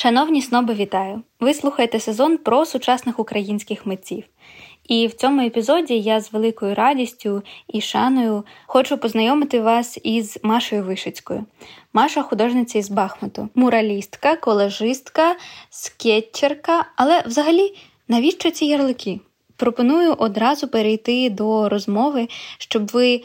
Шановні сноби, вітаю! Ви слухаєте сезон про сучасних українських митців. І в цьому епізоді я з великою радістю і шаною хочу познайомити вас із Машою Вишицькою. Маша художниця із Бахмуту, муралістка, колежистка, скетчерка. Але взагалі, навіщо ці ярлики? Пропоную одразу перейти до розмови, щоб ви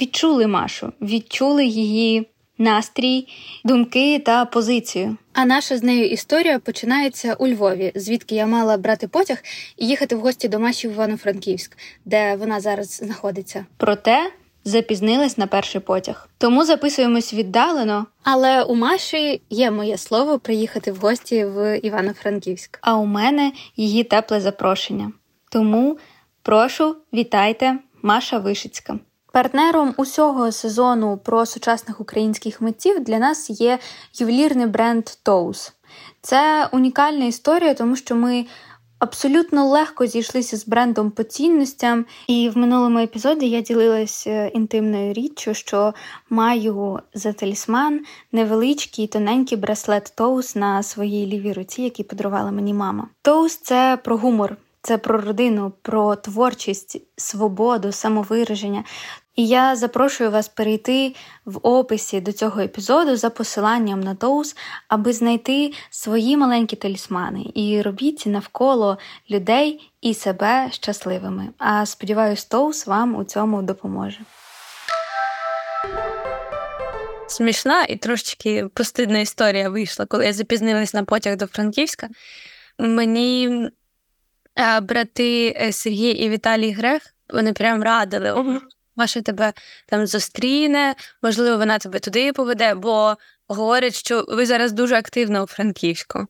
відчули Машу, відчули її настрій, думки та позицію. А наша з нею історія починається у Львові, звідки я мала брати потяг і їхати в гості до Маші в Івано-Франківськ, де вона зараз знаходиться. Проте запізнилась на перший потяг. Тому записуємось віддалено. Але у Маші є моє слово приїхати в гості в Івано-Франківськ. А у мене її тепле запрошення. Тому прошу, вітайте, Маша Вишицька. Партнером усього сезону про сучасних українських митців для нас є ювелірний бренд Toes. Це унікальна історія, тому що ми абсолютно легко зійшлися з брендом по цінностям. І в минулому епізоді я ділилася е, інтимною річчю, що маю за талісман невеличкий тоненький браслет Toes на своїй лівій руці, який подарувала мені мама. Toes – це про гумор. Це про родину, про творчість, свободу, самовираження. І я запрошую вас перейти в описі до цього епізоду за посиланням на Тоус, аби знайти свої маленькі талісмани і робіть навколо людей і себе щасливими. А сподіваюсь, Тоус вам у цьому допоможе. Смішна і трошечки постидна історія вийшла, коли я запізнилась на потяг до Франківська. Мені брати е, Сергій і Віталій Грех вони прям радили. Маша тебе там зустріне, можливо, вона тебе туди поведе, бо говорять, що ви зараз дуже активно у Франківську.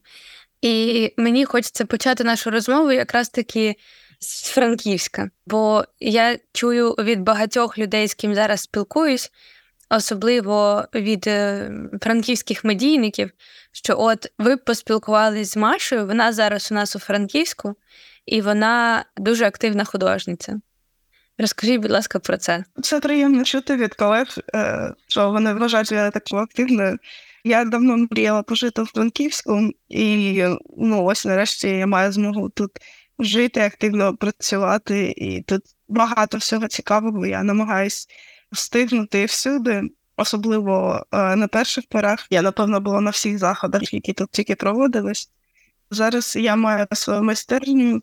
І мені хочеться почати нашу розмову якраз таки з Франківська, бо я чую від багатьох людей, з ким зараз спілкуюсь, особливо від е, франківських медійників, що от ви поспілкувалися з Машою, вона зараз у нас у Франківську, і вона дуже активна художниця. Розкажіть, будь ласка, про це. Це приємно чути від колег, е, що вони вважають я таку активною. Я давно мріяла пожити в Франківську, і ну ось нарешті я маю змогу тут жити, активно працювати, і тут багато всього цікавого. Я намагаюсь встигнути всюди, особливо е, на перших порах. Я, напевно, була на всіх заходах, які тут тільки проводились. Зараз я маю свою майстерню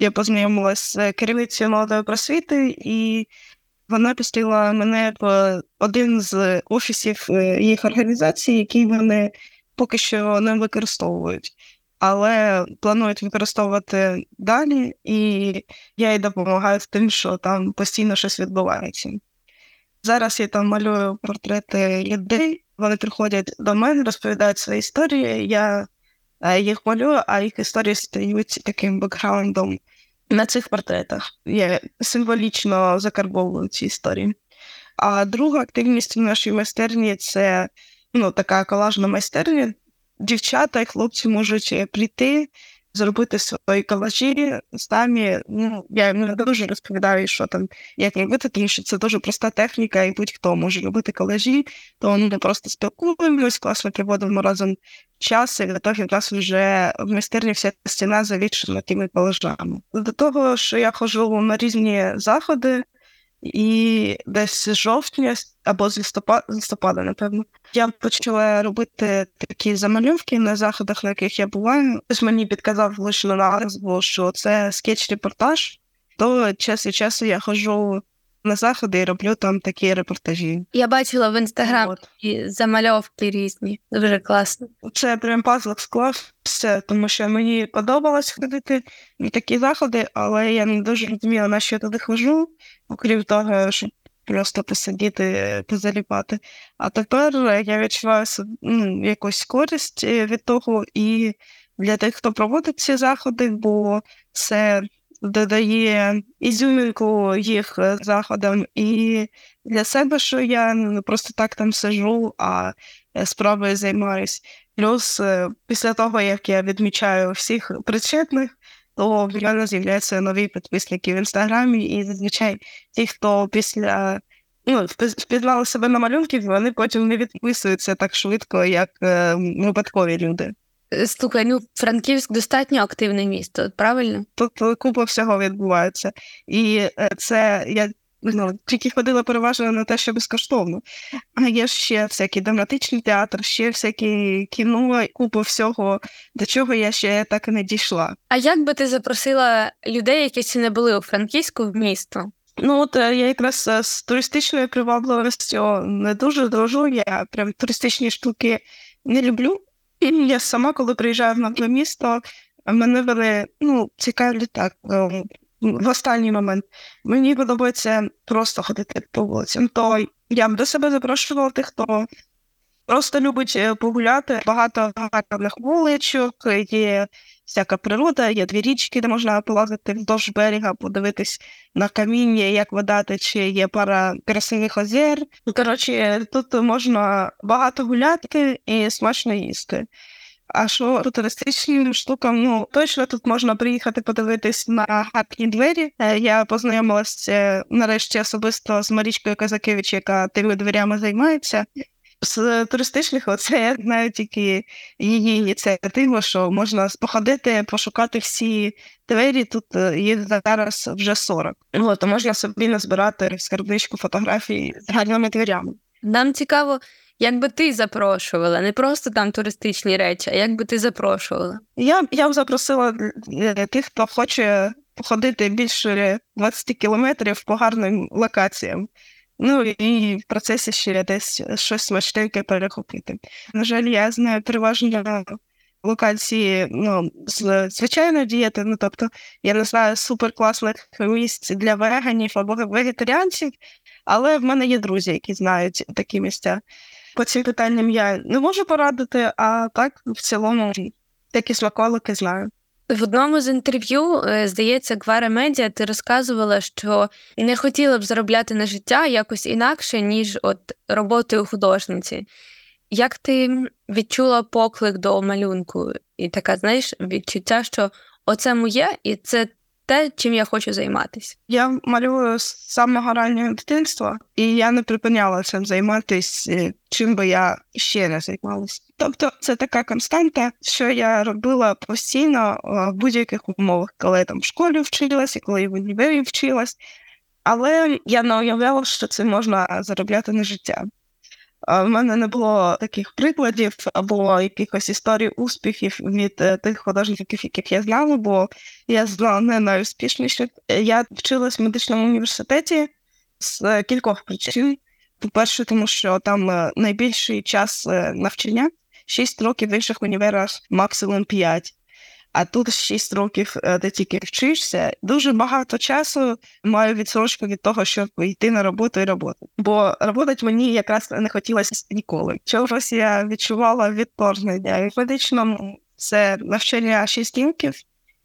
я познайомилася з керівницею молодої просвіти, і вона пустила мене в один з офісів е, їх організації, які вони поки що не використовують, але планують використовувати далі, і я їй допомагаю з тим, що там постійно щось відбувається. Зараз я там малюю портрети людей, вони приходять до мене, розповідають свої історії. Я їх малюю, а їх історії стають таким бекграундом на цих портретах. Я символічно закарбовую ці історії. А друга активність в нашій майстерні це ну, така колажна майстерня. Дівчата і хлопці можуть прийти, зробити свої колажі самі. Ну, я не дуже розповідаю, що там як робити, тому що це дуже проста техніка, і будь-хто може робити колажі, то ми просто спілкуємось, класно проводимо разом час, і для того якраз вже в майстерні вся стіна завішена тими колажами. До того, що я ходжу на різні заходи. І десь з жовтня або з листопада, листопада, напевно, я почала робити такі замальовки на заходах, на яких я буваю. Хтось мені підказав лише на назву, що це скетч-репортаж, то час від часу я ходжу на заходи і роблю там такі репортажі. Я бачила в інстаграм замальовки різні. Дуже класно. Це прям пазл склався, тому що мені подобалось ходити на такі заходи, але я не дуже розуміла, на що я туди хожу, окрім того, щоб просто посидіти, позаліпати. А тепер я відчуваю ну, якусь користь від того і для тих, хто проводить ці заходи, бо це додає ізюмінку їх е, заходам, і для себе, що я не просто так там сижу, а е, справою займаюсь. Плюс е, після того, як я відмічаю всіх причетних, то в мене з'являються нові підписники в інстаграмі, і зазвичай ті, хто після ну, впізнали себе на малюнків, вони потім не відписуються так швидко, як е, випадкові люди. Слухай, ну Франківськ достатньо активне місто, правильно? Тут купа всього відбувається. І це я ну, тільки ходила переважно на те, що безкоштовно. А є ще всякий драматичний театр, ще всякі кіно, купа всього, до чого я ще так і не дійшла. А як би ти запросила людей, які ще не були у Франківську в місто? Ну, от я якраз з туристичною привабливістю не дуже дружу, я прям туристичні штуки не люблю. І я сама, коли приїжджаю в нове місто, мене вони ну, цікавлять так. В останній момент мені подобається просто ходити по вулицям. То я б до себе запрошувала тих, хто просто любить е, погуляти. Багато гарних вуличок, є всяка природа, є дві річки, де можна полазити вздовж берега, подивитись на каміння, як вода тече, є пара красивих озер. Коротше, тут можна багато гуляти і смачно їсти. А що по туристичним штукам, ну точно тут можна приїхати подивитись на гарні двері. Е, я познайомилася нарешті особисто з Марічкою Казакевич, яка тими дверями займається. З туристичних оце я знаю тільки її ініціативу, що можна походити, пошукати всі двері. Тут е, їх зараз вже 40. От, можна собі назбирати скарбничку фотографій з гарними дверями. Нам цікаво, як би ти запрошувала, не просто там туристичні речі, а як би ти запрошувала? Я я б запросила е, тих, хто хоче походити більше 20 кілометрів по гарним локаціям. Ну і в процесі ще десь щось смачненьке перехопити. На жаль, я знаю переважно локації ну, з звичайної дієти. Ну тобто, я не знаю суперкласних місць для веганів або вегетаріанців, але в мене є друзі, які знають такі місця. По цим питанням я не можу порадити, а так в цілому такі смаколики знаю. В одному з інтерв'ю, е, здається, Гвара Медіа, ти розказувала, що не хотіла б заробляти на життя якось інакше, ніж от роботою художниці. Як ти відчула поклик до малюнку? І така, знаєш, відчуття, що оце моє, і це те, чим я хочу займатися. Я малюю з самого раннього дитинства, і я не припиняла цим займатися, е, чим би я ще не займалася. Тобто це така константа, що я робила постійно в будь-яких умовах, коли я там в школі вчилася, коли я в універі вчилась. Але я не уявляла, що це можна заробляти на життя. В мене не було таких прикладів або якихось історій успіхів від е, тих художників, яких я знала, бо я знала не найуспішніших. Я вчилась в медичному університеті з кількох причин. По-перше, тому що там е, найбільший час е, навчання 6 років в інших універах, максимум 5 а тут 6 років е, ти тільки вчишся. Дуже багато часу маю відсрочку від того, щоб йти на роботу і роботу. Бо роботи мені якраз не хотілося ніколи. Чогось я відчувала відторгнення. І в медичному це навчання 6 років.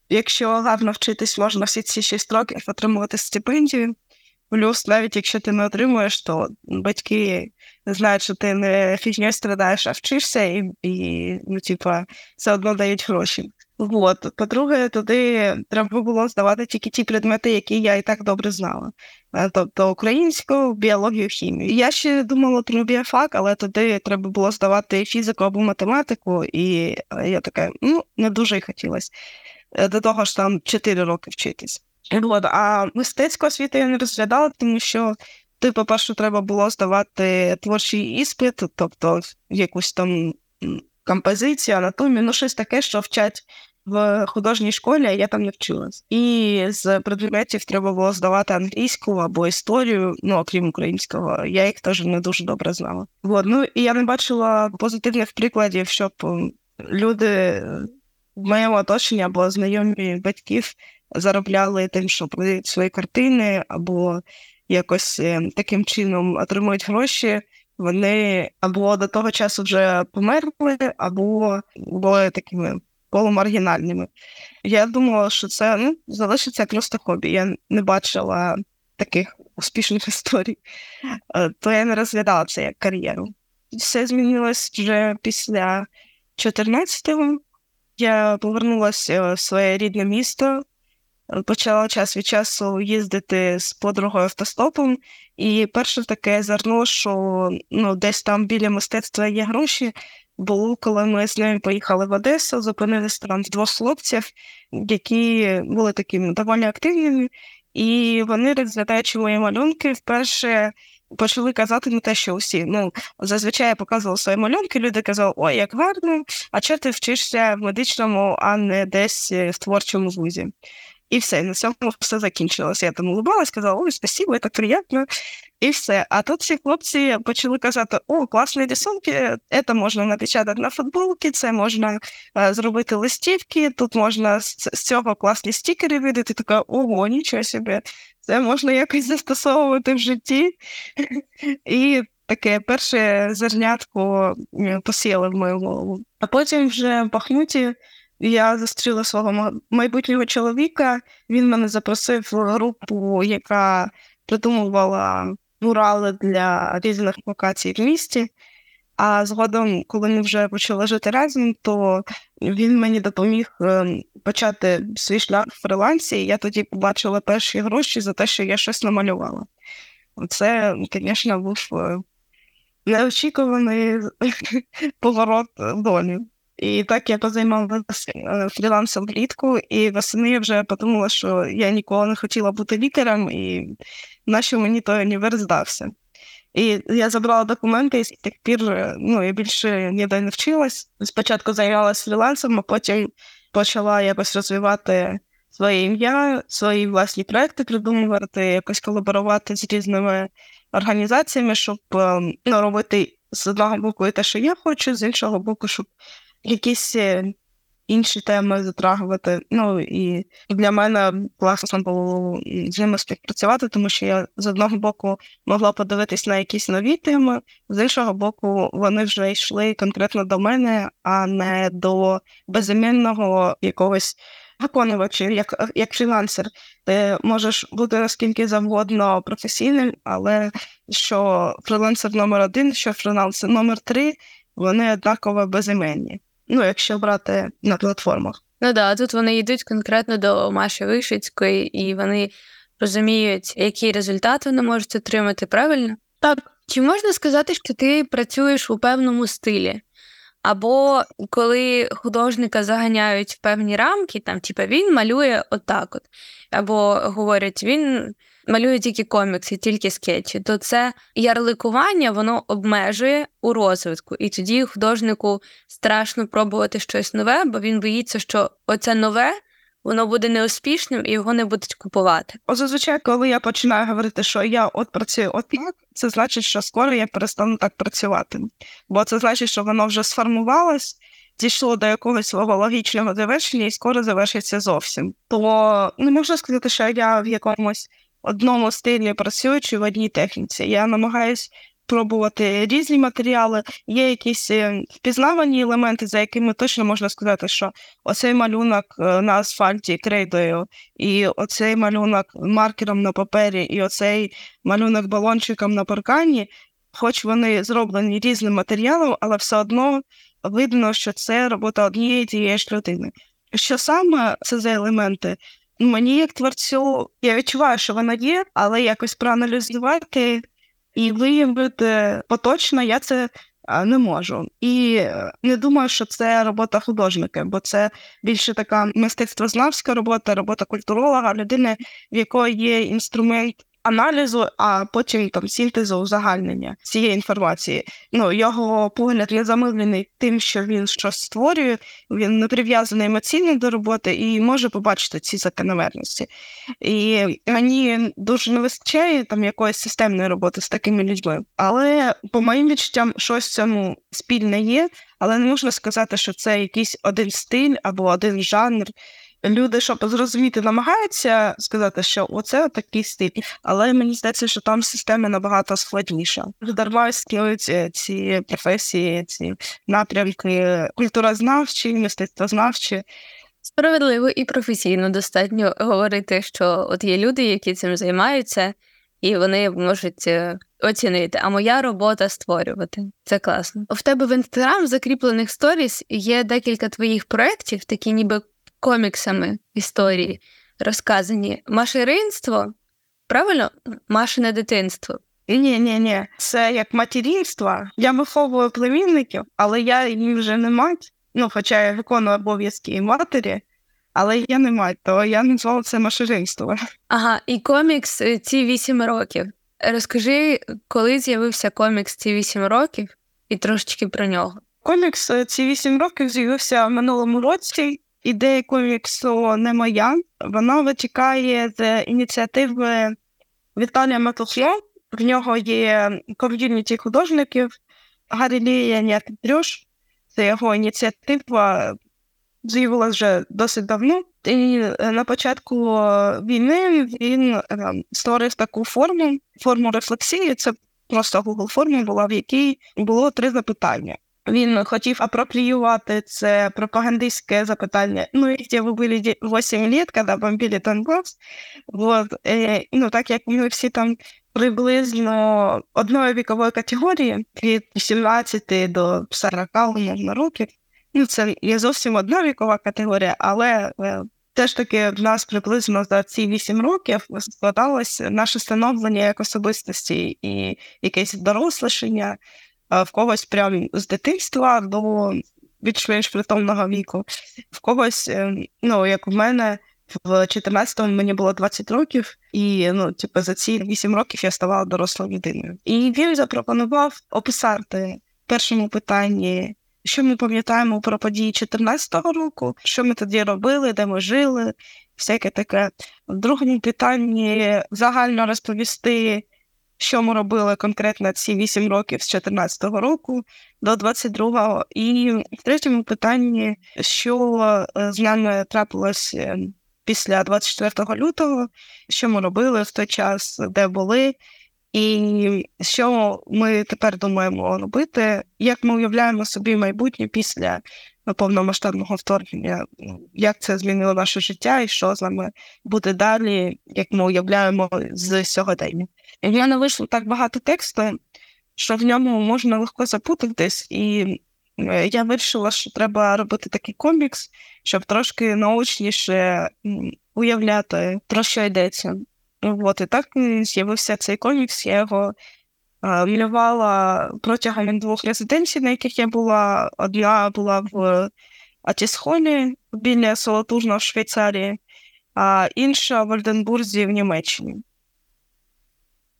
Якщо гарно вчитись, можна всі ці 6 років отримувати стипендію. Плюс, навіть якщо ти не отримуєш, то батьки знають, що ти не фігньою страдаєш, а вчишся, і, і ну, типа, все одно дають гроші. От. По-друге, туди треба було здавати тільки ті предмети, які я і так добре знала. Е, тобто українську, біологію, хімію. Я ще думала про біофак, але туди треба було здавати фізику або математику, і е, я така, ну, не дуже й хотілося. Е, до того ж там 4 роки вчитись. От. А мистецьку освіту я не розглядала, тому що ти, по-перше, треба було здавати творчий іспит, тобто якусь там композицію, анатомію, ну щось таке, що вчать в художній школі, я там не вчилась. І з предметів треба було здавати англійську або історію, ну окрім українського. Я їх теж не дуже добре знала. От. Ну і я не бачила позитивних прикладів, щоб люди в моєму оточенні або знайомі батьків заробляли тим, що продають свої картини, або якось е, таким чином отримують гроші вони або до того часу вже померли, або були такими полумаргінальними. Я думала, що це ну, залишиться просто хобі. Я не бачила таких успішних історій, е, то я не розглядала це як кар'єру. Все змінилось вже після 14-го. Я повернулася в своє рідне місто почала час від часу їздити з подругою автостопом, і перше таке зерно, що ну, десь там біля мистецтва є гроші, було, коли ми з нею поїхали в Одесу, зупинилися там двох хлопців, які були такими доволі активними, і вони, розглядаючи мої малюнки, вперше почали казати на те, що усі. Ну, зазвичай я показувала свої малюнки, люди казали, ой, як гарно, а чого ти вчишся в медичному, а не десь в творчому вузі. І все, на цьому все закінчилося. Я там улыбалась, сказала, ой, спасибо, це приємно. І все. А тут всі хлопці почали казати: о, класні рисунки, це можна напечатати на футболки, це можна е, зробити листівки, тут можна з, з цього класні стікери видати. Така, ого, нічого собі, це можна якось застосовувати в житті. І таке перше зернятко посіяли в мою голову. А потім вже в Бахмуті я зустріла свого майбутнього чоловіка. Він мене запросив в групу, яка придумувала мурали для різних локацій в місті. А згодом, коли ми вже почали жити разом, то він мені допоміг ем, почати свій шлях в фрилансі. Я тоді побачила перші гроші за те, що я щось намалювала. Це, звісно, був е, неочікуваний поворот долі. І так я позаймалася е, фрілансом влітку, і восени я вже подумала, що я ніколи не хотіла бути лікарем, і нащо мені той універ здався. І я забрала документи, і з тих пір е, ну, я більше ніде не вчилась. Спочатку займалася фрілансом, а потім почала якось розвивати своє ім'я, свої власні проекти придумувати, якось колаборувати з різними організаціями, щоб е, ну, робити з одного боку те, що я хочу, з іншого боку, щоб якісь е, інші теми затрагувати. Ну і для мене класно було з ними співпрацювати, тому що я з одного боку могла подивитись на якісь нові теми, з іншого боку, вони вже йшли конкретно до мене, а не до безімінного якогось. Виконувачів, як як фрілансер, ти можеш бути наскільки завгодно професійним, але що фрілансер номер один, що фрілансер номер три, вони однаково безіменні ну, якщо брати на платформах. Ну да, тут вони йдуть конкретно до Маші Вишедської, і вони розуміють, який результат вони можуть отримати правильно. Так. Чи можна сказати, що ти працюєш у певному стилі? Або коли художника заганяють в певні рамки, там, типа він малює отак, от, або говорять, він малює тільки комікси, тільки скетчі, то це ярликування воно обмежує у розвитку. І тоді художнику страшно пробувати щось нове, бо він боїться, що оце нове. Воно буде неуспішним і його не будуть купувати. О, зазвичай, коли я починаю говорити, що я от працюю от так, це значить, що скоро я перестану так працювати. Бо це значить, що воно вже сформувалось, дійшло до якогось свого логічного завершення і скоро завершиться зовсім. То не можна сказати, що я в якомусь одному стилі працюючи в одній техніці. Я намагаюсь пробувати різні матеріали. Є якісь е, впізнавані елементи, за якими точно можна сказати, що оцей малюнок е, на асфальті крейдою, і оцей малюнок маркером на папері, і оцей малюнок балончиком на паркані. Хоч вони зроблені різним матеріалом, але все одно видно, що це робота однієї тієї ж людини. Що саме це за елементи? Мені, як творцю, я відчуваю, що вона є, але якось проаналізувати і виявити поточно я це не можу. І е, не думаю, що це робота художника, бо це більше така мистецтвознавська робота, робота культуролога, людини, в якої є інструмент аналізу, а потім там синтезу узагальнення цієї інформації. Ну його погляд не замилений тим, що він щось створює, він не прив'язаний емоційно до роботи і може побачити ці закономірності. І мені дуже не вистачає там якоїсь системної роботи з такими людьми. Але по моїм відчуттям, щось цьому спільне є, але не можна сказати, що це якийсь один стиль або один жанр люди, щоб зрозуміти, намагаються сказати, що оце такий стиль, але мені здається, що там система набагато складніша. Дарма існують е, ці професії, ці напрямки культурознавчі, мистецтвознавчі. Справедливо і професійно достатньо говорити, що от є люди, які цим займаються, і вони можуть е, оцінити. А моя робота створювати. Це класно. В тебе в інстаграм закріплених сторіс є декілька твоїх проєктів, такі ніби коміксами історії розказані. Машеринство, правильно, машине дитинство. Ні, ні, ні. Це як материнство. Я виховую племінників, але я їм вже не мать. Ну, хоча я виконую обов'язки і матері, але я не мать, то я назвала це машеринство. Ага, і комікс е, ці вісім років. Розкажи, коли з'явився комікс ці вісім років, і трошечки про нього. Комікс е, ці вісім років з'явився в минулому році. Ідея коміксу не моя. Вона витікає з ініціативи Віталія Матухля. В нього є ком'юніті художників Гарілія Нятдрюш. Це його ініціатива з'явилася вже досить давно. І на початку війни він е, створив таку форму, форму рефлексії. Це просто Google форма була, в якій було три запитання. Він хотів апропріювати це пропагандистське запитання. Ну, где ви були 8 лет, коли бомбили Донбас. Вот. І, ну, так як ми всі там приблизно одної вікової категорії від 18 до 40 умовно років. Ну, це є зовсім одна вікова категорія, але е, теж таки в нас приблизно за ці 8 років складалося наше становлення як особистості і якесь дорослішення в когось прямо з дитинства до більш-менш притомного віку, в когось, е, ну як в мене. В 14-му мені було 20 років, і ну, типу, за ці 8 років я ставала дорослою людиною. І він запропонував описати в першому питанні, що ми пам'ятаємо про події 14-го року, що ми тоді робили, де ми жили, всяке таке. В другому питанні загально розповісти, що ми робили конкретно ці 8 років з 14-го року до 22-го. І в третьому питанні, що е, з нами трапилось після 24 лютого, що ми робили в той час, де були, і що ми тепер думаємо робити, як ми уявляємо собі майбутнє після повномасштабного вторгнення, як це змінило наше життя і що з нами буде далі, як ми уявляємо з сьогодення. І в мене вийшло так багато тексту, що в ньому можна легко запутатись, і Е, я вирішила, що треба робити такий комікс, щоб трошки наочніше уявляти, про що йдеться. От, І так з'явився цей комікс, я його малювала протягом двох резиденцій, на яких я була. Одна була в Атісхолі біля Солотужна в Швейцарії, а інша в Ольденбурзі в Німеччині.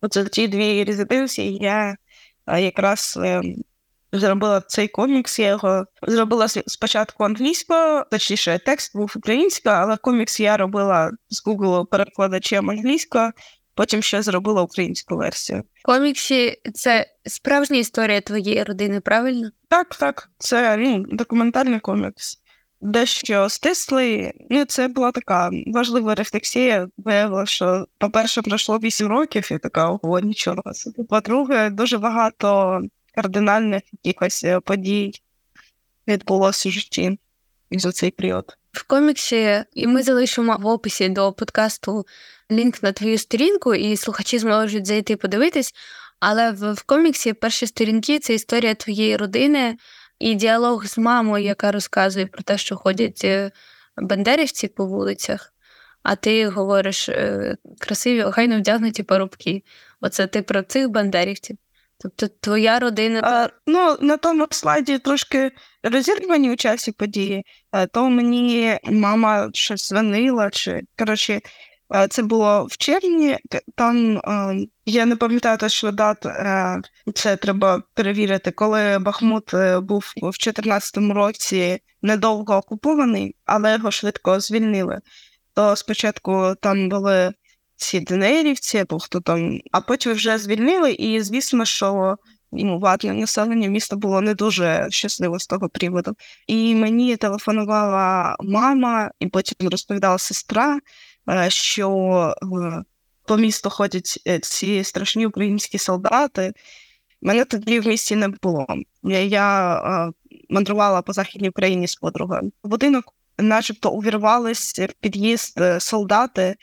Оце ті дві резиденції я якраз ем, зробила цей комікс. Я його зробила спочатку англійською, точніше, текст був українською, але комікс я робила з Google перекладачем англійською, потім ще зробила українську версію. Коміксі це справжня історія твоєї родини, правильно? Так, так. Це ну, документальний комікс. Дещо стислий, ну це була така важлива рефлексія. Виявила, що, по-перше, пройшло 8 років, і така ого, нічого. По-друге, дуже багато кардинальних якихось е, подій відбулося в житті за цей період. В коміксі, і ми залишимо в описі до подкасту лінк на твою сторінку, і слухачі зможуть зайти подивитись. Але в коміксі перші сторінки це історія твоєї родини і діалог з мамою, яка розказує про те, що ходять е, бандерівці по вулицях, а ти говориш е, красиві, охайно вдягнуті парубки. Оце ти про цих бандерівців. Тобто твоя родина. А, Ну, на тому слайді трошки розірвані у часі події, а, то мені мама щось дзвонила, чи коротше, це було в червні. Там я не пам'ятаю точно дат, це треба перевірити, коли Бахмут е, був в 2014 році недовго окупований, але його швидко звільнили. То спочатку там були ці денерівці, або хто там, а потім вже звільнили, і звісно, що ну, ватне населення міста було не дуже щасливо з того приводу. І мені телефонувала мама, і потім розповідала сестра, е, що е, по місту ходять е, ці страшні українські солдати. Мене тоді в місті не було. Я, я мандрувала по Західній Україні з подругою. Будинок, начебто, увірвались в під'їзд солдати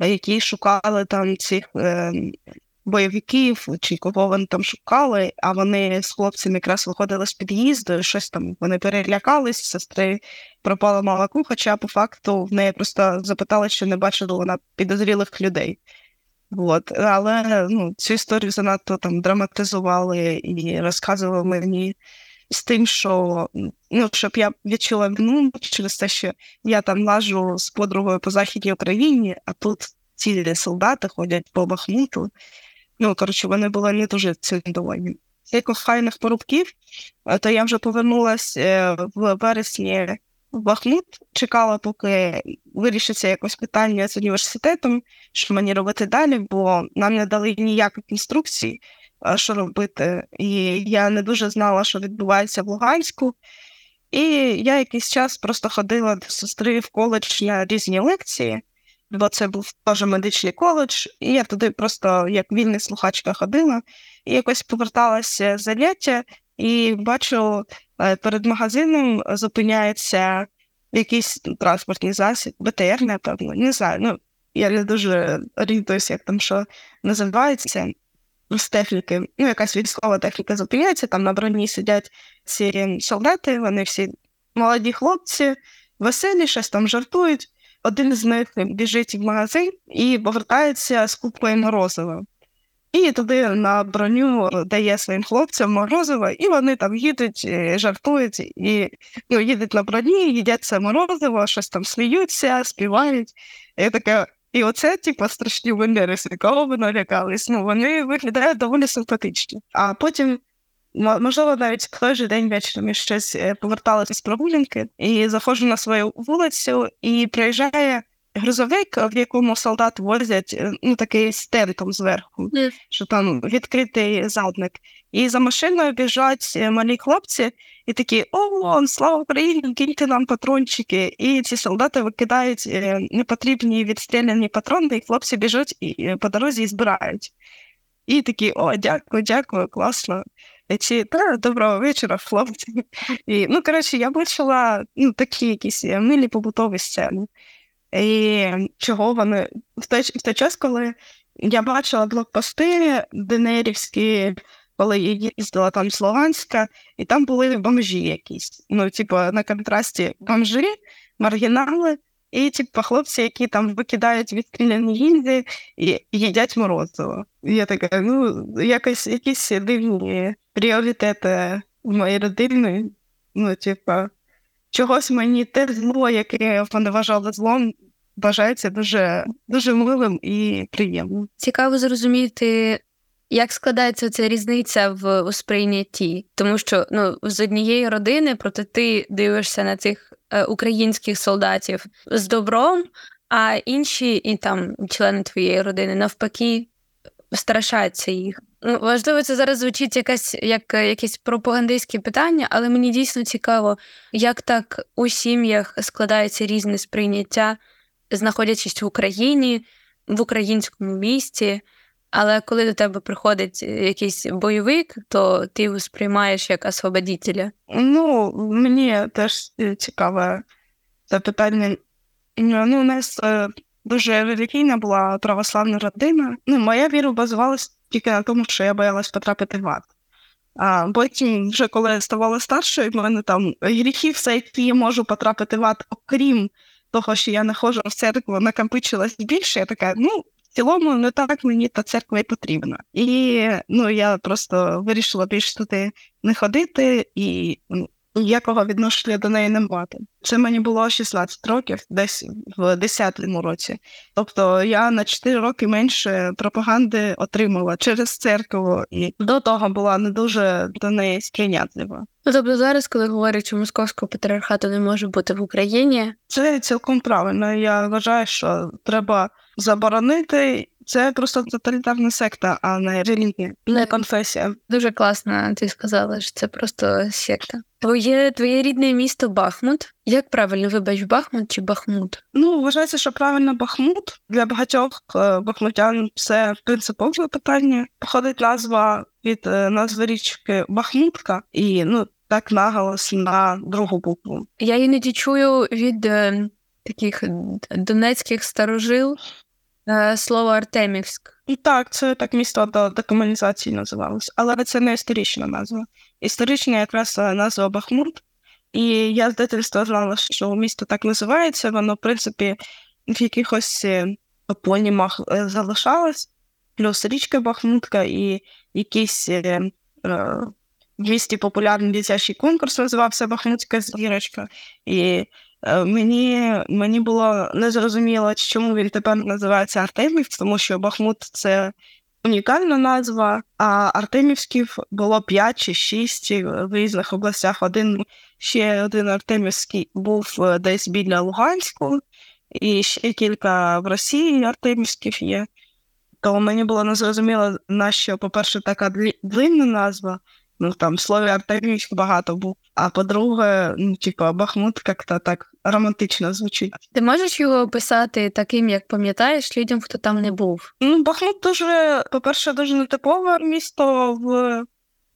які шукали там цих е, бойовиків, чи кого вони там шукали, а вони з хлопцями якраз виходили з під'їзду, щось там вони перелякались, сестри пропала молоко, хоча по факту в неї просто запитали, що не бачила вона підозрілих людей. От. Але ну, цю історію занадто там драматизували і розказували мені з тим, що ну, щоб я відчула вину через те, що я там лажу з подругою по Західній Україні, а тут цілі солдати ходять по Бахмуту. Ну, коротше, вони були не дуже цим довольні. Яких файних порубків, то я вже повернулася е, в вересні в Бахмут, чекала, поки вирішиться якось питання з університетом, що мені робити далі, бо нам не дали ніяких інструкцій, що робити. І я не дуже знала, що відбувається в Луганську. І я якийсь час просто ходила до сестри в коледж на різні лекції, бо це був теж медичний коледж, і я туди просто як вільна слухачка ходила, і якось поверталася з заняття, і бачу, е, перед магазином зупиняється якийсь транспортний засіб, БТР, напевно, не знаю. Ну, я не дуже орієнтуюся, як там що називається з техніки. Ну, якась військова техніка зупиняється, там на броні сидять ці солдати, вони всі молоді хлопці, веселі, щось там жартують. Один з них біжить в магазин і повертається з купкою морозива. І туди на броню дає своїм хлопцям морозиво, і вони там їдуть, е, жартують, і ну, їдуть на броні, їдять це морозиво, щось там сміються, співають. І таке, і оце, типу, страшні вендери, з якого вони лякались. Ну, вони виглядають доволі симпатичні. А потім, можливо, навіть в той же день вечором щось е, поверталися з прогулянки, і заходжу на свою вулицю, і приїжджає грузовик, в якому солдат возять е, ну, такий з тентом зверху, mm. що там відкритий задник. І за машиною біжать е, малі хлопці і такі: О, слава Україні, кіньте нам патрончики. І ці солдати викидають непотрібні відстріляні патрони, і хлопці біжуть і по дорозі і збирають. І такі, о, дякую, дякую, класно. І ці, та, доброго вечора, хлопці. І, Ну, коротше, я бачила ну, такі якісь милі побутові сцени. І чого вони в той, в той час, коли я бачила блокпости Денерівські, коли я їздила там з Луганська, і там були бомжі якісь. Ну, типу, на контрасті бомжі, маргінали, і типу, хлопці, які там викидають відстріляні гільзи і їдять морозиво. Я така, ну, якось якісь дивні пріоритети моєї родини. Ну, типу, чогось мені те зло, яке вони вважали злом, вважається дуже дуже милим і приємним. Цікаво зрозуміти, як складається ця різниця в сприйнятті, тому що ну з однієї родини, проте ти дивишся на цих е, українських солдатів з добром, а інші і там члени твоєї родини навпаки страшаться їх. Ну, Важливо, це зараз звучить якась як якесь пропагандистське питання, але мені дійсно цікаво, як так у сім'ях складається різне сприйняття знаходячись в Україні, в українському місті. Але коли до тебе приходить якийсь бойовик, то ти його сприймаєш як освободителя. Ну, мені теж цікаве це питання. Ну, У нас е, дуже релігійна була православна родина. Ну, Моя віра базувалася тільки на тому, що я боялась потрапити в ад. А потім, вже коли я ставала старшою, в мене там гріхи, все, які я можу потрапити в ад, окрім того, що я не ходжу в церкву, накопичилась більше, я така, ну, цілому, не так мені та церква і потрібна. І ну, я просто вирішила більше туди не ходити і ну, ніякого відношення до неї не мати. Це мені було 16 років, десь в 10-му році. Тобто я на 4 роки менше пропаганди отримала через церкву, і до того була не дуже до неї сприйнятлива. Ну, тобто зараз, коли говорять, що московського патріархату не може бути в Україні, це цілком правильно. Я вважаю, що треба заборонити. Це просто тоталітарна секта, а не релігія, не конфесія. Дуже класно, ти сказала, що це просто секта. Твоє твоє рідне місто Бахмут. Як правильно вибач Бахмут чи Бахмут? Ну вважається, що правильно Бахмут для багатьох е, бахмутян це принципове питання. Походить назва від е, назви річки Бахмутка, і ну так наголос на другу букву. Я іноді чую від е, таких донецьких старожил слово Артемівськ. Так, це так місто до декомунізації називалось, але це не історична назва. Історична якраз е, назва Бахмут. І я з дитинства знала, що місто так називається, воно, в принципі, в якихось е, топонімах залишалась, плюс річка Бахмутка і якийсь е, в місті популярний дитячий конкурс називався Бахмутська зірочка. І мені мені було незрозуміло, чому він тепер називається Артемів, тому що Бахмут це унікальна назва, а Артемівських було 5 чи 6 в різних областях. Один ще один Артемівський був е, десь біля Луганську, і ще кілька в Росії Артемівських є. То мені було незрозуміло, на що, по-перше, така длинна назва. Ну там в слові Артемівськ багато був. А по-друге, ну, типу, Бахмут як-то так романтично звучить. Ти можеш його описати таким, як пам'ятаєш, людям, хто там не був? Ну, Бахмут дуже, по-перше, дуже нетипове місто в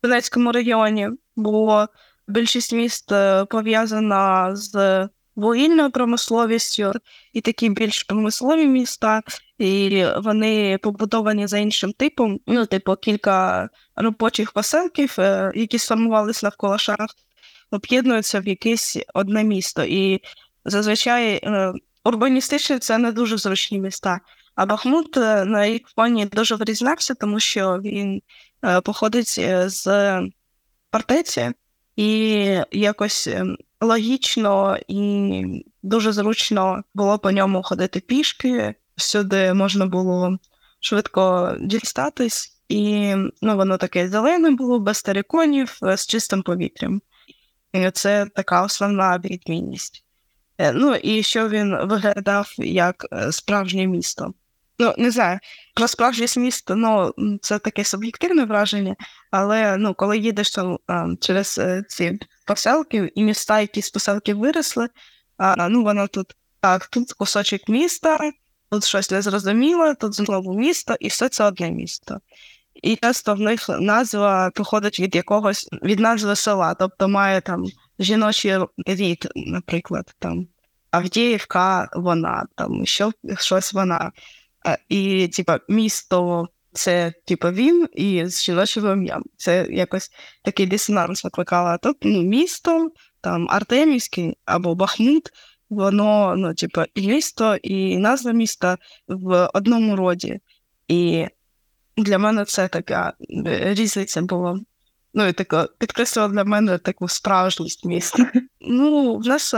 Донецькому регіоні, бо більшість міст е, пов'язана з вугільною промисловістю і такі більш промислові міста, і вони побудовані за іншим типом. Ну, типу, кілька робочих поселків, е, які сформувалися навколо шахт, об'єднуються в якесь одне місто. І зазвичай е, урбаністично це не дуже зручні міста. А Бахмут е, на їх фоні дуже вирізнявся, тому що він походить з фортеці, і якось логічно і дуже зручно було по ньому ходити пішки. Всюди можна було швидко дістатись, і ну, воно таке зелене було, без териконів, з чистим повітрям. І Це така основна відмінність. Е, ну і що він виглядав як е, справжнє місто. Ну, не знаю, про справжнє місто, ну, це таке суб'єктивне враження, але ну, коли їдеш там через е, ці поселки і міста, які з поселків виросли, ну воно тут так, тут кусочок міста, тут щось незрозуміле, тут знову місто, і все це одне місто. І часто в них назва походить від якогось від назви села, тобто має там жіночий рід, наприклад, там Авдіївка, вона, там що, щось вона. І, типа, місто це, типа, він і з жіночим ім'ям. Це якось такий дисонанс викликало. А тут ну, місто, там Артемівське або Бахмут, воно, ну, типа, місто, і назва міста в одному роді. І для мене це така е, різниця була. Ну, і тако підкреслила для мене таку справжність міста. Ну, в нас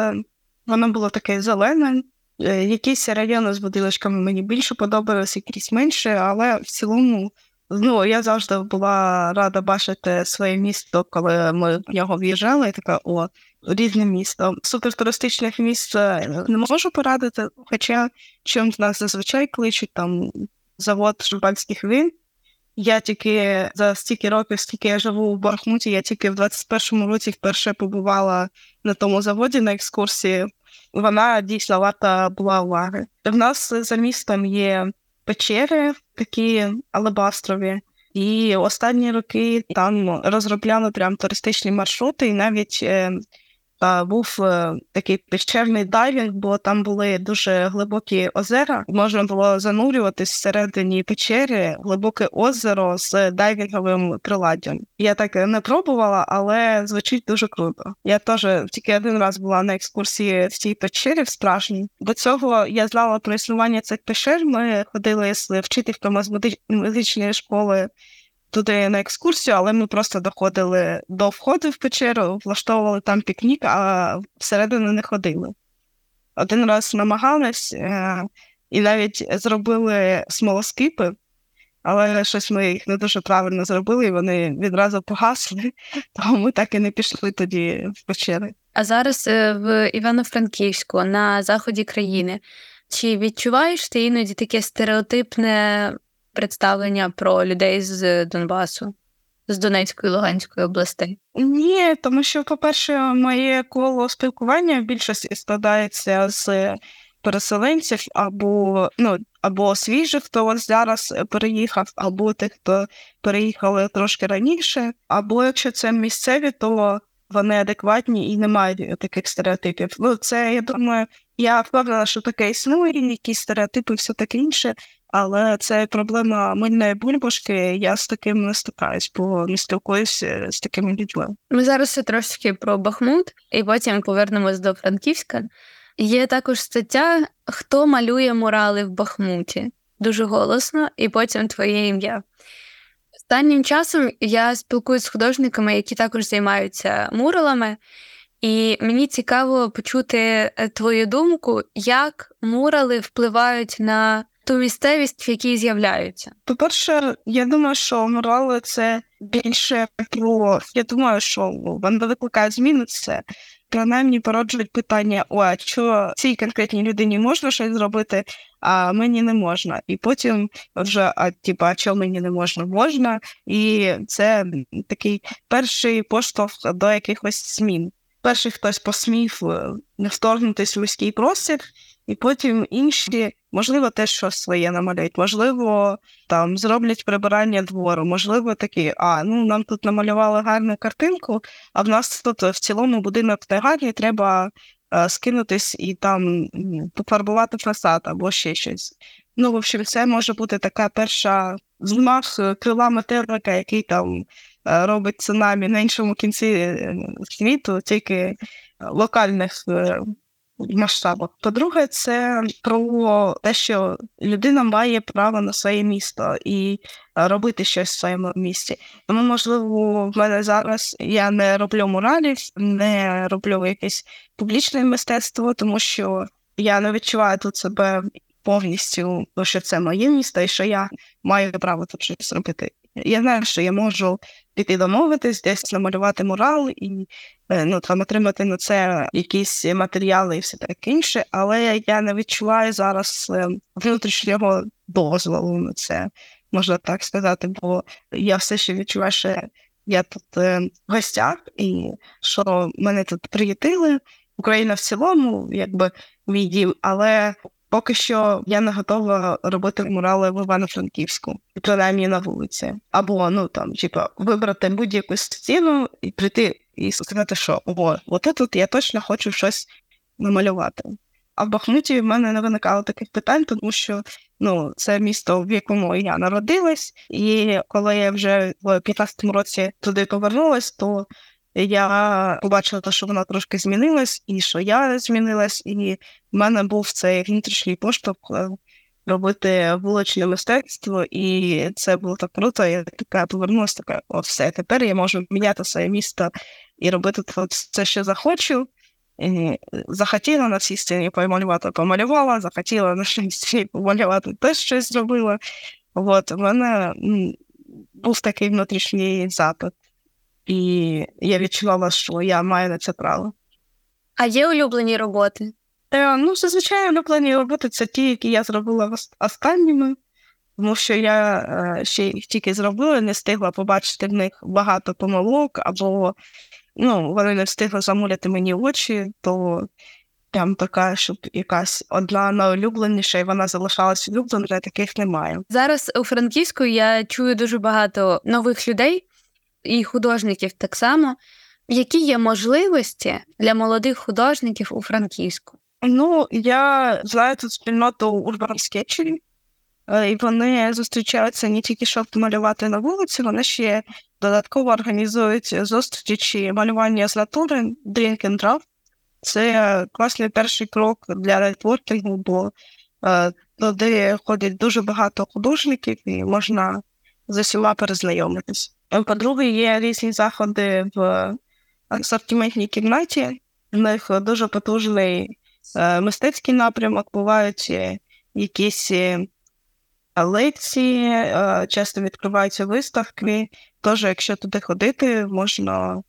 воно було таке зелене. Е, якісь райони з будиночками мені більше подобалися, якісь менше, але в цілому ну, я завжди була рада бачити своє місто, коли ми в нього в'їжджали, і така о, різне місто. Супертуристичних місць е, не можу порадити, хоча чим нас зазвичай кличуть там завод Жубанських вин. Я тільки за стільки років, скільки я живу в Бахмуті, я тільки в 21-му році вперше побувала на тому заводі на екскурсії вона дійсно варта була уваги. В нас за містом є печери, такі алебастрові, і останні роки там розробляли прям туристичні маршрути, і навіть е, був е, такий пещерний дайвінг, бо там були дуже глибокі озера. Можна було занурюватись всередині печери, глибоке озеро з дайвінговим приладдям. Я так не пробувала, але звучить дуже круто. Я теж тільки один раз була на екскурсії в цій печері в справжній. До цього я знала про існування цих печер. Ми ходили з вчительками з медичної школи туди на екскурсію, але ми просто доходили до входу в печеру, влаштовували там пікнік, а всередину не ходили. Один раз намагались е, і навіть зробили смолоскипи, але щось ми їх не дуже правильно зробили, і вони відразу погасли, тому ми так і не пішли тоді в печери. А зараз е, в Івано-Франківську на заході країни. Чи відчуваєш ти іноді таке стереотипне представлення про людей з Донбасу, з Донецької Луганської областей? Ні, тому що, по-перше, моє коло спілкування в більшості складається з переселенців або ну, або свіжих, хто ось зараз переїхав, або тих, хто переїхали трошки раніше, або якщо це місцеві, то вони адекватні і не мають таких стереотипів. Ну, це я думаю, я впевнена, що таке існує, якісь стереотипи, все таке інше. Але це проблема мильної бульбашки. Я з таким не стикаюсь, бо не спілкуюся з такими людьми. Ми зараз трошки про Бахмут, і потім повернемось до Франківська. Є також стаття Хто малює мурали в Бахмуті? Дуже голосно, і потім твоє ім'я. Останнім часом я спілкуюся з художниками, які також займаються муралами, і мені цікаво почути е, твою думку, як мурали впливають на ту місцевість, в якій з'являються. По-перше, я думаю, що мурали це більше про я думаю, що вони викликають зміни це. Принаймні породжують питання: о, а що цій конкретній людині можна щось зробити, а мені не можна. І потім вже а типа, чого мені не можна, можна. І це такий перший поштовх до якихось змін. Перший хтось посмів не вторгнутися в міський простір, і потім інші, можливо, теж щось своє намалюють, можливо, там зроблять прибирання двору, можливо, такі, а ну нам тут намалювали гарну картинку, а в нас тут в цілому будинок не гарний, треба е, скинутись і там пофарбувати фасад або ще щось. Ну, в общем, це може бути така перша змах крила метелика, який там е, робить цунамі на іншому кінці е, світу, тільки локальних е, масштабах. По-друге, це про те, що людина має право на своє місто і робити щось в своєму місті. Тому, можливо, в мене зараз я не роблю муралів, не роблю якесь публічне мистецтво, тому що я не відчуваю тут себе повністю, що це моє місто, і що я маю право тут щось робити. Я знаю, що я можу піти домовитись, десь намалювати мурал і е, ну, там отримати на це якісь матеріали і все таке інше, але я не відчуваю зараз е, внутрішнього дозволу на це, можна так сказати, бо я все ще відчуваю, що я тут е, в гостях і що мене тут приїтили. Україна в цілому, якби мій дім, але Поки що я не готова робити мурали в Івано-Франківську, принаймні на вулиці. Або ну там, типа, вибрати будь-яку стіну і прийти і сказати, що ого, от тут я точно хочу щось намалювати. А в Бахмуті в мене не виникало таких питань, тому що ну, це місто, в якому я народилась, і коли я вже в 15-му році туди повернулась, то я побачила, що вона трошки змінилась, і що я змінилась, і в мене був цей внутрішній поштовх е, робити вуличне мистецтво, і це було так круто. Я така повернулася, така, о, все, тепер я можу міняти своє місто і робити все, що захочу. І захотіла на цій стіні помалювати, помалювала, захотіла на цій стіні помалювати, теж щось зробила. От, у мене був такий внутрішній запит і я відчувала, що я маю на це право. А є улюблені роботи? Е, ну, зазвичай улюблені роботи це ті, які я зробила останніми, тому що я е, ще їх тільки зробила, не встигла побачити в них багато помилок, або ну, вони не встигли замуляти мені очі, то прям така, щоб якась одна найулюбленіша, і вона залишалась улюбленою, таких немає. Зараз у Франківську я чую дуже багато нових людей, і художників так само. Які є можливості для молодих художників у Франківську? Ну, я знаю тут спільноту Urban Sketchery, і вони зустрічаються не тільки щоб малювати на вулиці, вони ще додатково організують зустрічі малювання з натури Drink and Draft. Це класний перший крок для нетворкінгу, бо е, туди ходять дуже багато художників і можна з усіма перезнайомитись. По-друге, є різні заходи в асортиментній кімнаті. В них дуже потужний мистецький напрямок, бувають якісь лекції, часто відкриваються виставки. Тож, якщо туди ходити, можна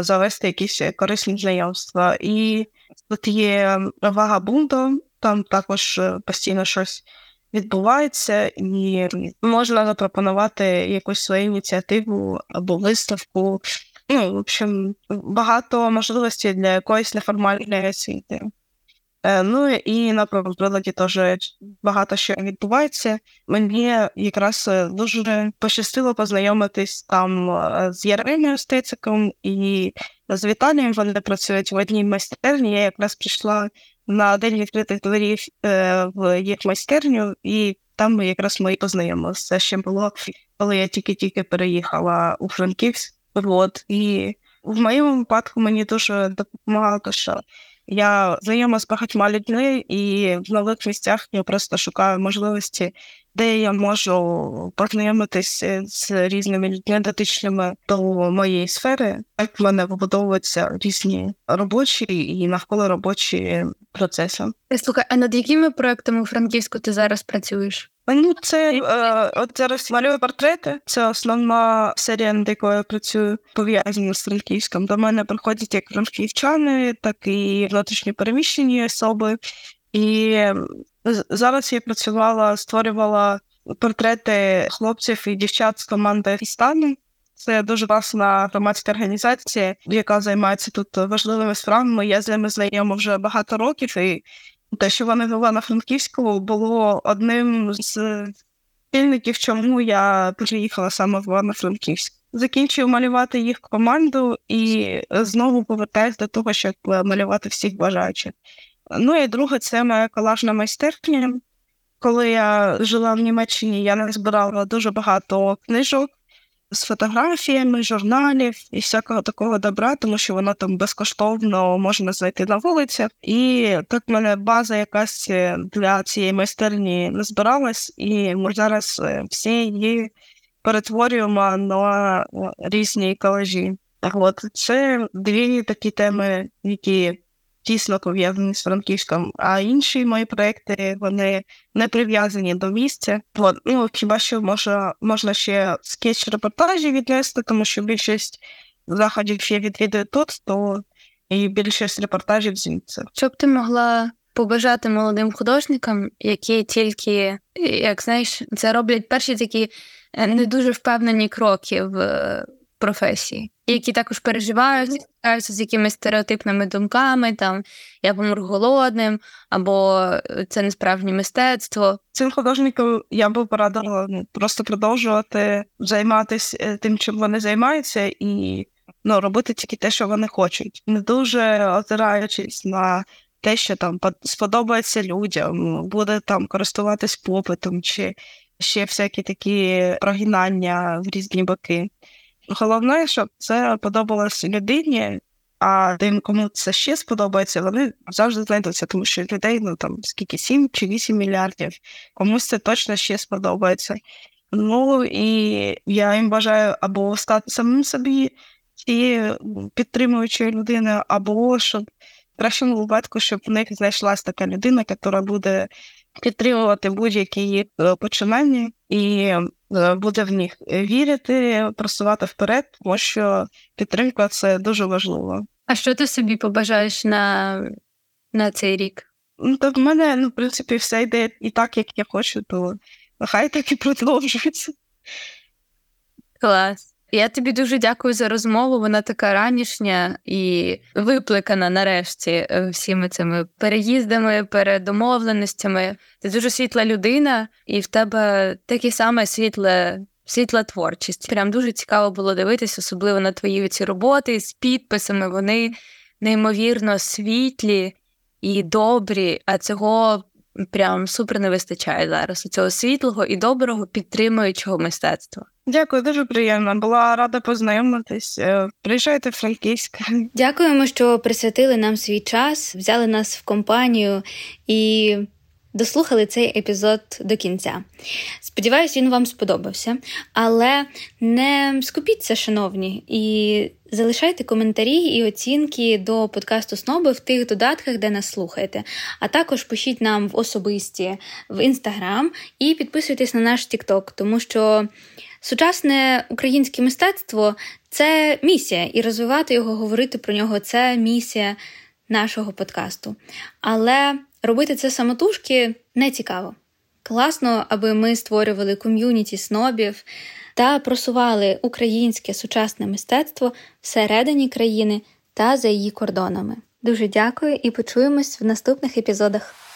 завести якісь корисні знайомства. І тут є вага бунду, там також постійно щось відбувається, і можна запропонувати якусь свою ініціативу або виставку. Ну, в общем, багато можливостей для якоїсь неформальної освіти. Е, ну і на приладі теж багато що відбувається. Мені якраз дуже пощастило познайомитись там е, з Яремою Стециком і з Віталієм. Вони працюють в одній майстерні. Я якраз прийшла на день відкритих дверів е, в їх майстерню, і там ми якраз ми познайомилися. Це ще було, коли я тільки-тільки переїхала у Франківськ. От, і в моєму випадку мені дуже допомагало, що Я знайома з багатьма людьми, і в нових місцях я просто шукаю можливості, де я можу познайомитися з різними людьми, дотичними до моєї сфери, як в мене вибудовуються різні робочі і навколо робочі процеси. Слухай, а над якими проектами у Франківську ти зараз працюєш? Ну, це е, от зараз малюю портрети. Це основна серія, над якою я працюю пов'язана з Франківськом. До мене приходять як франківчани, так і внутрішньо переміщені особи. І зараз я працювала, створювала портрети хлопців і дівчат з команди Фістану. Це дуже класна громадська організація, яка займається тут важливими справами. Я з ними знайома вже багато років, і те, що вони вела на Франківську, було одним з спільників, чому я приїхала саме в Івано-Франківськ. Закінчую малювати їх команду і знову повертаюся до того, щоб малювати всіх бажаючих. Ну і друге, це моя колажна майстерня. Коли я жила в Німеччині, я не збирала дуже багато книжок з фотографіями, журналів і всякого такого добра, тому що воно там безкоштовно можна знайти на вулицях. І так в мене база якась е, для цієї майстерні не збиралась, і ми зараз е, всі її перетворюємо на різні колажі. От це дві такі теми, які тісно пов'язані з Франківськом, а інші мої проекти вони не прив'язані до місця. От, ну хіба що можна можна ще скетч репортажі віднести, тому що більшість заходів я відвідую тут, то і більшість репортажів звідси. Що б ти могла побажати молодим художникам, які тільки, як знаєш, це роблять перші такі е, не дуже впевнені кроки в професії, які також переживають, стикаються з якимись стереотипними думками, там я помру голодним, або е, це не справжнє мистецтво. Цим художникам я би порадила просто продовжувати займатися е, тим, чим вони займаються, і ну, робити тільки те, що вони хочуть, не дуже озираючись на. Те, що там сподобається людям, буде там користуватись попитом, чи ще всякі такі прогинання в різні боки. Головне, щоб це подобалось людині, а тим, кому це ще сподобається, вони завжди знайдуться, тому що людей ну там скільки 7 чи 8 мільярдів, комусь це точно ще сподобається. Ну і я їм бажаю або стати самим собі цією підтримуючою людиною, або щоб в кращому випадку, щоб в них знайшлася така людина, яка буде підтримувати будь-які їх е, починання і е, буде в них вірити, просувати вперед, тому що підтримка це дуже важливо. А що ти собі побажаєш на на цей рік? Ну, то в мене, ну, в принципі, все йде і так, як я хочу, то нехай так і продовжується. Клас. Я тобі дуже дякую за розмову. Вона така ранішня і випликана нарешті е, всіми цими переїздами, передомовленостями. Ти дуже світла людина, і в тебе таке саме світле. Світла творчість. Прям дуже цікаво було дивитися, особливо на твої ці роботи з підписами. Вони неймовірно світлі і добрі, а цього прям супер не вистачає зараз. Цього світлого і доброго підтримуючого мистецтва. Дякую, дуже приємно. Була рада познайомитись. Е, приїжджайте в Франківськ. Дякуємо, що присвятили нам свій час, взяли нас в компанію і дослухали цей епізод до кінця. Сподіваюсь, він вам сподобався. Але не скупіться, шановні, і залишайте коментарі і оцінки до подкасту Сноби в тих додатках, де нас слухаєте. А також пишіть нам в особисті в інстаграм і підписуйтесь на наш Тікток, тому що. Сучасне українське мистецтво це місія, і розвивати його, говорити про нього це місія нашого подкасту. Але робити це самотужки не цікаво. Класно, аби ми створювали ком'юніті снобів та просували українське сучасне мистецтво всередині країни та за її кордонами. Дуже дякую і почуємось в наступних епізодах.